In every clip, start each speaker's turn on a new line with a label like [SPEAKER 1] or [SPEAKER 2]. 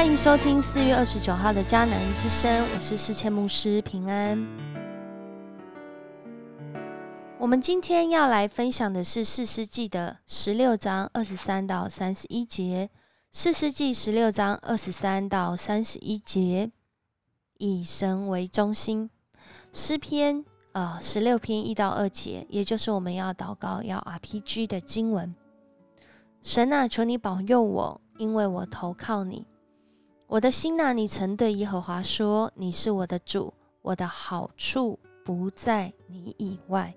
[SPEAKER 1] 欢迎收听四月二十九号的迦南之声，我是世谦牧师平安。我们今天要来分享的是四世纪的十六章二十三到三十一节。四世纪十六章二十三到三十一节，以神为中心，诗篇呃十六篇一到二节，也就是我们要祷告要 RPG 的经文。神啊，求你保佑我，因为我投靠你。我的心呐，你曾对耶和华说：“你是我的主，我的好处不在你以外。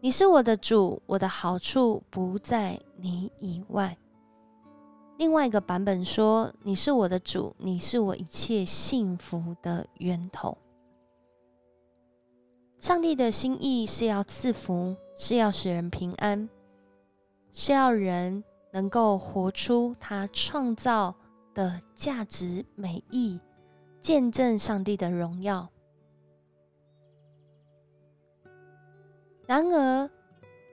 [SPEAKER 1] 你是我的主，我的好处不在你以外。”另外一个版本说：“你是我的主，你是我一切幸福的源头。”上帝的心意是要赐福，是要使人平安，是要人。能够活出他创造的价值美意，见证上帝的荣耀。然而，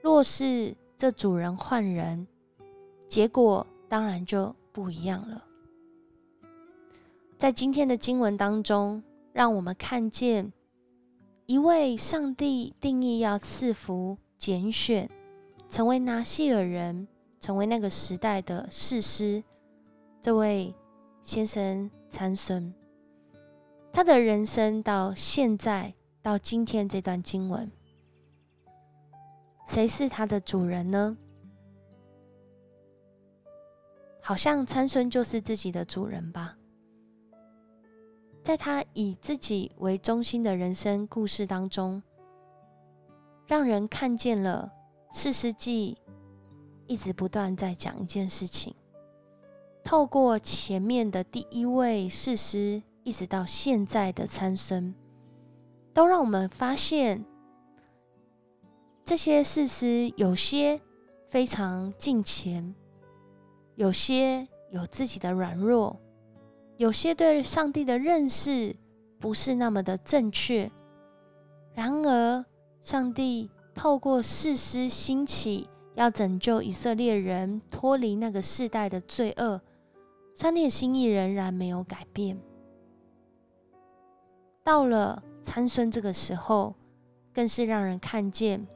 [SPEAKER 1] 若是这主人换人，结果当然就不一样了。在今天的经文当中，让我们看见一位上帝定义要赐福、拣选，成为拿西尔人。成为那个时代的士师，这位先生参孙，他的人生到现在到今天这段经文，谁是他的主人呢？好像参孙就是自己的主人吧。在他以自己为中心的人生故事当中，让人看见了四世纪。一直不断在讲一件事情，透过前面的第一位士师，一直到现在的参孙，都让我们发现，这些士师有些非常近前，有些有自己的软弱，有些对上帝的认识不是那么的正确。然而，上帝透过士师兴起。要拯救以色列人脱离那个世代的罪恶，上帝的心意仍然没有改变。到了参孙这个时候，更是让人看见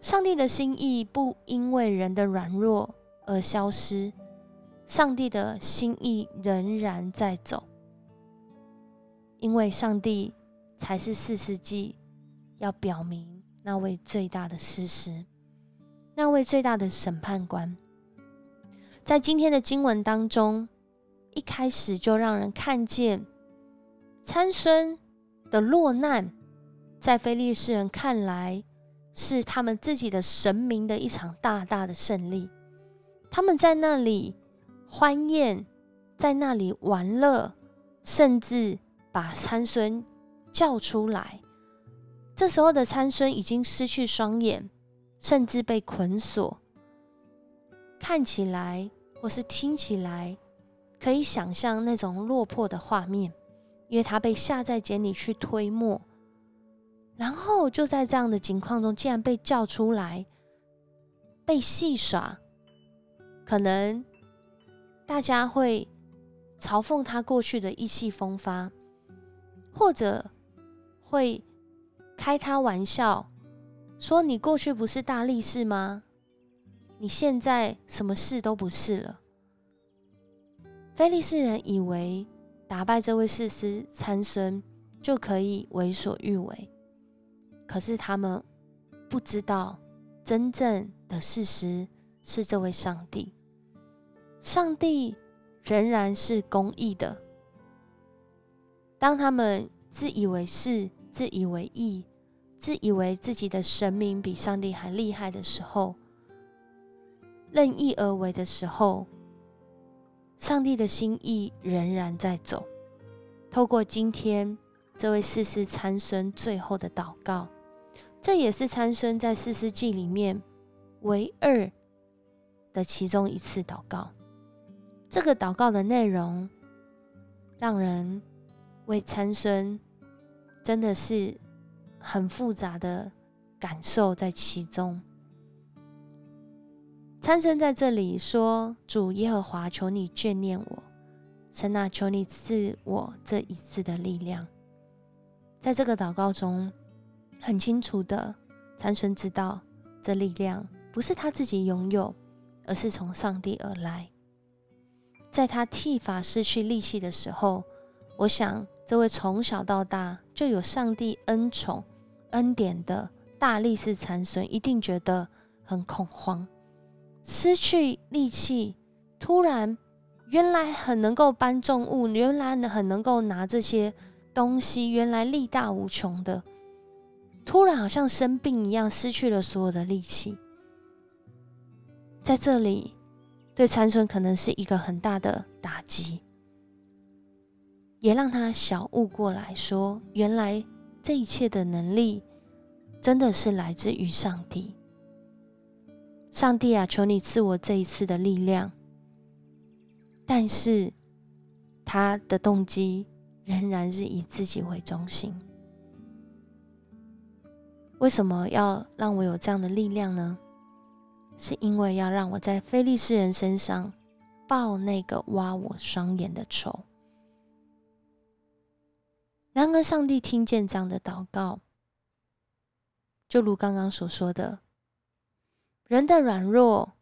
[SPEAKER 1] 上帝的心意不因为人的软弱而消失，上帝的心意仍然在走，因为上帝才是四世纪要表明那位最大的事实。那位最大的审判官，在今天的经文当中，一开始就让人看见参孙的落难，在非利士人看来是他们自己的神明的一场大大的胜利。他们在那里欢宴，在那里玩乐，甚至把参孙叫出来。这时候的参孙已经失去双眼。甚至被捆锁，看起来或是听起来，可以想象那种落魄的画面，因为他被下在井里去推磨，然后就在这样的情况中，竟然被叫出来，被戏耍，可能大家会嘲讽他过去的意气风发，或者会开他玩笑。说你过去不是大力士吗？你现在什么事都不是了。菲利士人以为打败这位士师参孙就可以为所欲为，可是他们不知道真正的事实是这位上帝。上帝仍然是公义的。当他们自以为是、自以为义。自以为自己的神明比上帝还厉害的时候，任意而为的时候，上帝的心意仍然在走。透过今天这位四世参孙最后的祷告，这也是参孙在四世纪里面唯二的其中一次祷告。这个祷告的内容，让人为参孙真的是。很复杂的感受在其中。参孙在这里说：“主耶和华，求你眷念我，神啊，求你赐我这一次的力量。在这个祷告中，很清楚的，参孙知道这力量不是他自己拥有，而是从上帝而来。在他剃发失去力气的时候，我想这位从小到大就有上帝恩宠、恩典的大力士参孙，一定觉得很恐慌，失去力气，突然原来很能够搬重物，原来很能够拿这些东西，原来力大无穷的，突然好像生病一样，失去了所有的力气，在这里。对参孙可能是一个很大的打击，也让他小悟过来说：原来这一切的能力真的是来自于上帝。上帝啊，求你赐我这一次的力量。但是他的动机仍然是以自己为中心。为什么要让我有这样的力量呢？是因为要让我在非利士人身上报那个挖我双眼的仇。然而，上帝听见这样的祷告，就如刚刚所说的，人的软弱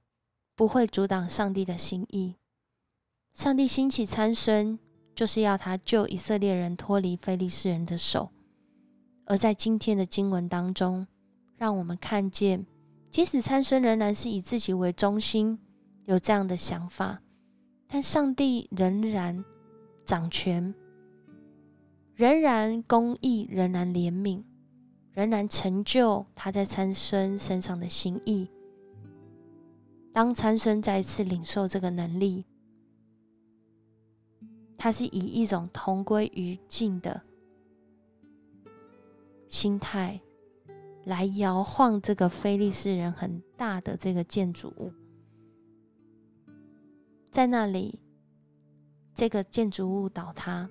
[SPEAKER 1] 不会阻挡上帝的心意。上帝兴起参孙，就是要他救以色列人脱离非利士人的手。而在今天的经文当中，让我们看见。即使参孙仍然是以自己为中心，有这样的想法，但上帝仍然掌权，仍然公义，仍然怜悯，仍然成就他在参孙身上的心意。当参孙再次领受这个能力，他是以一种同归于尽的心态。来摇晃这个菲利斯人很大的这个建筑物，在那里，这个建筑物倒塌，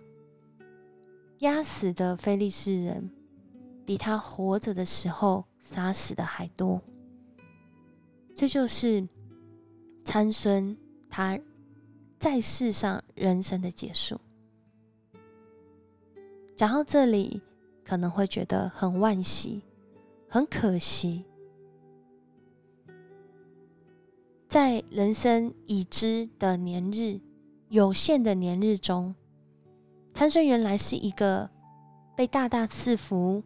[SPEAKER 1] 压死的菲利斯人比他活着的时候杀死的还多。这就是参孙他在世上人生的结束。讲到这里，可能会觉得很惋惜。很可惜，在人生已知的年日、有限的年日中，参孙原来是一个被大大赐福，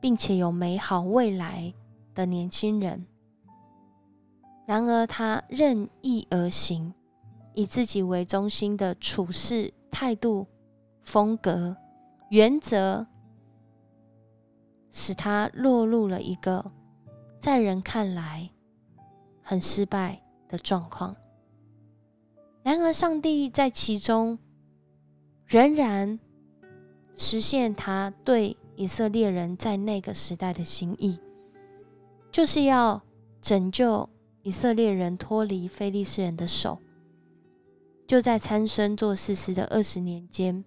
[SPEAKER 1] 并且有美好未来的年轻人。然而，他任意而行，以自己为中心的处事态度、风格、原则。使他落入了一个在人看来很失败的状况。然而，上帝在其中仍然实现他对以色列人在那个时代的心意，就是要拯救以色列人脱离非利士人的手。就在参孙做事时的二十年间，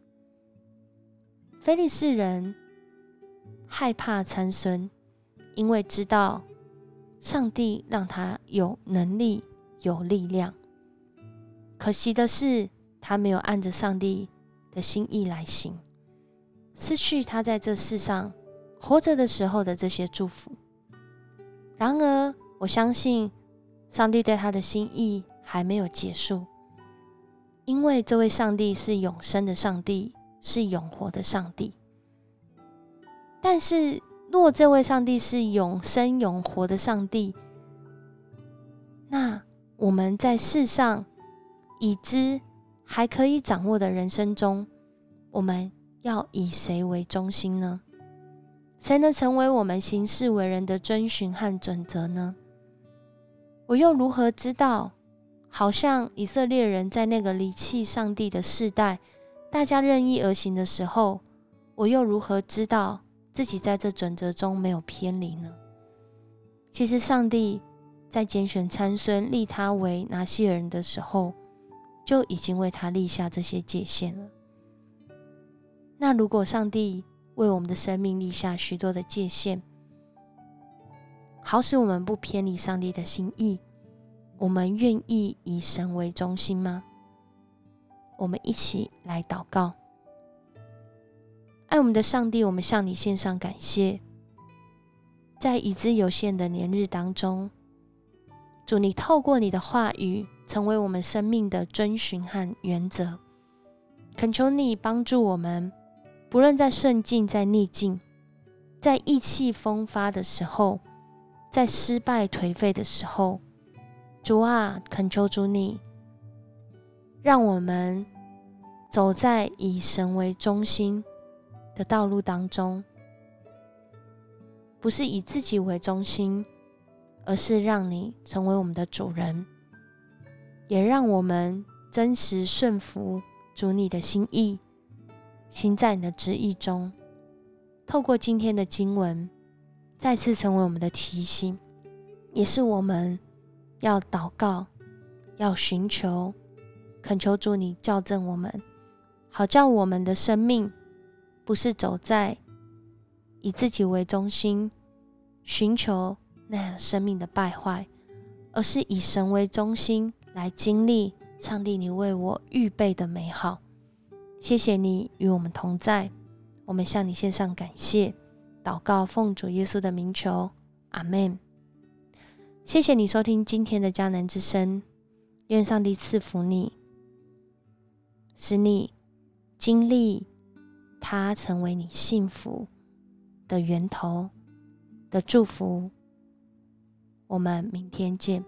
[SPEAKER 1] 非利士人。害怕参孙，因为知道上帝让他有能力、有力量。可惜的是，他没有按着上帝的心意来行，失去他在这世上活着的时候的这些祝福。然而，我相信上帝对他的心意还没有结束，因为这位上帝是永生的上帝，是永活的上帝。但是，若这位上帝是永生永活的上帝，那我们在世上已知还可以掌握的人生中，我们要以谁为中心呢？谁能成为我们行事为人的遵循和准则呢？我又如何知道？好像以色列人在那个离弃上帝的世代，大家任意而行的时候，我又如何知道？自己在这准则中没有偏离呢？其实，上帝在拣选参孙立他为拿西尔人的时候，就已经为他立下这些界限了。那如果上帝为我们的生命立下许多的界限，好使我们不偏离上帝的心意，我们愿意以神为中心吗？我们一起来祷告。爱我们的上帝，我们向你献上感谢，在已知有限的年日当中，主你透过你的话语，成为我们生命的遵循和原则。恳求你帮助我们，不论在顺境、在逆境、在意气风发的时候，在失败颓废的时候，主啊，恳求主你，让我们走在以神为中心。的道路当中，不是以自己为中心，而是让你成为我们的主人，也让我们真实顺服主你的心意，行在你的旨意中。透过今天的经文，再次成为我们的提醒，也是我们要祷告、要寻求、恳求主你校正我们，好叫我们的生命。不是走在以自己为中心，寻求那样生命的败坏，而是以神为中心来经历上帝你为我预备的美好。谢谢你与我们同在，我们向你献上感谢，祷告奉主耶稣的名求，阿门。谢谢你收听今天的迦南之声，愿上帝赐福你，使你经历。他成为你幸福的源头的祝福，我们明天见。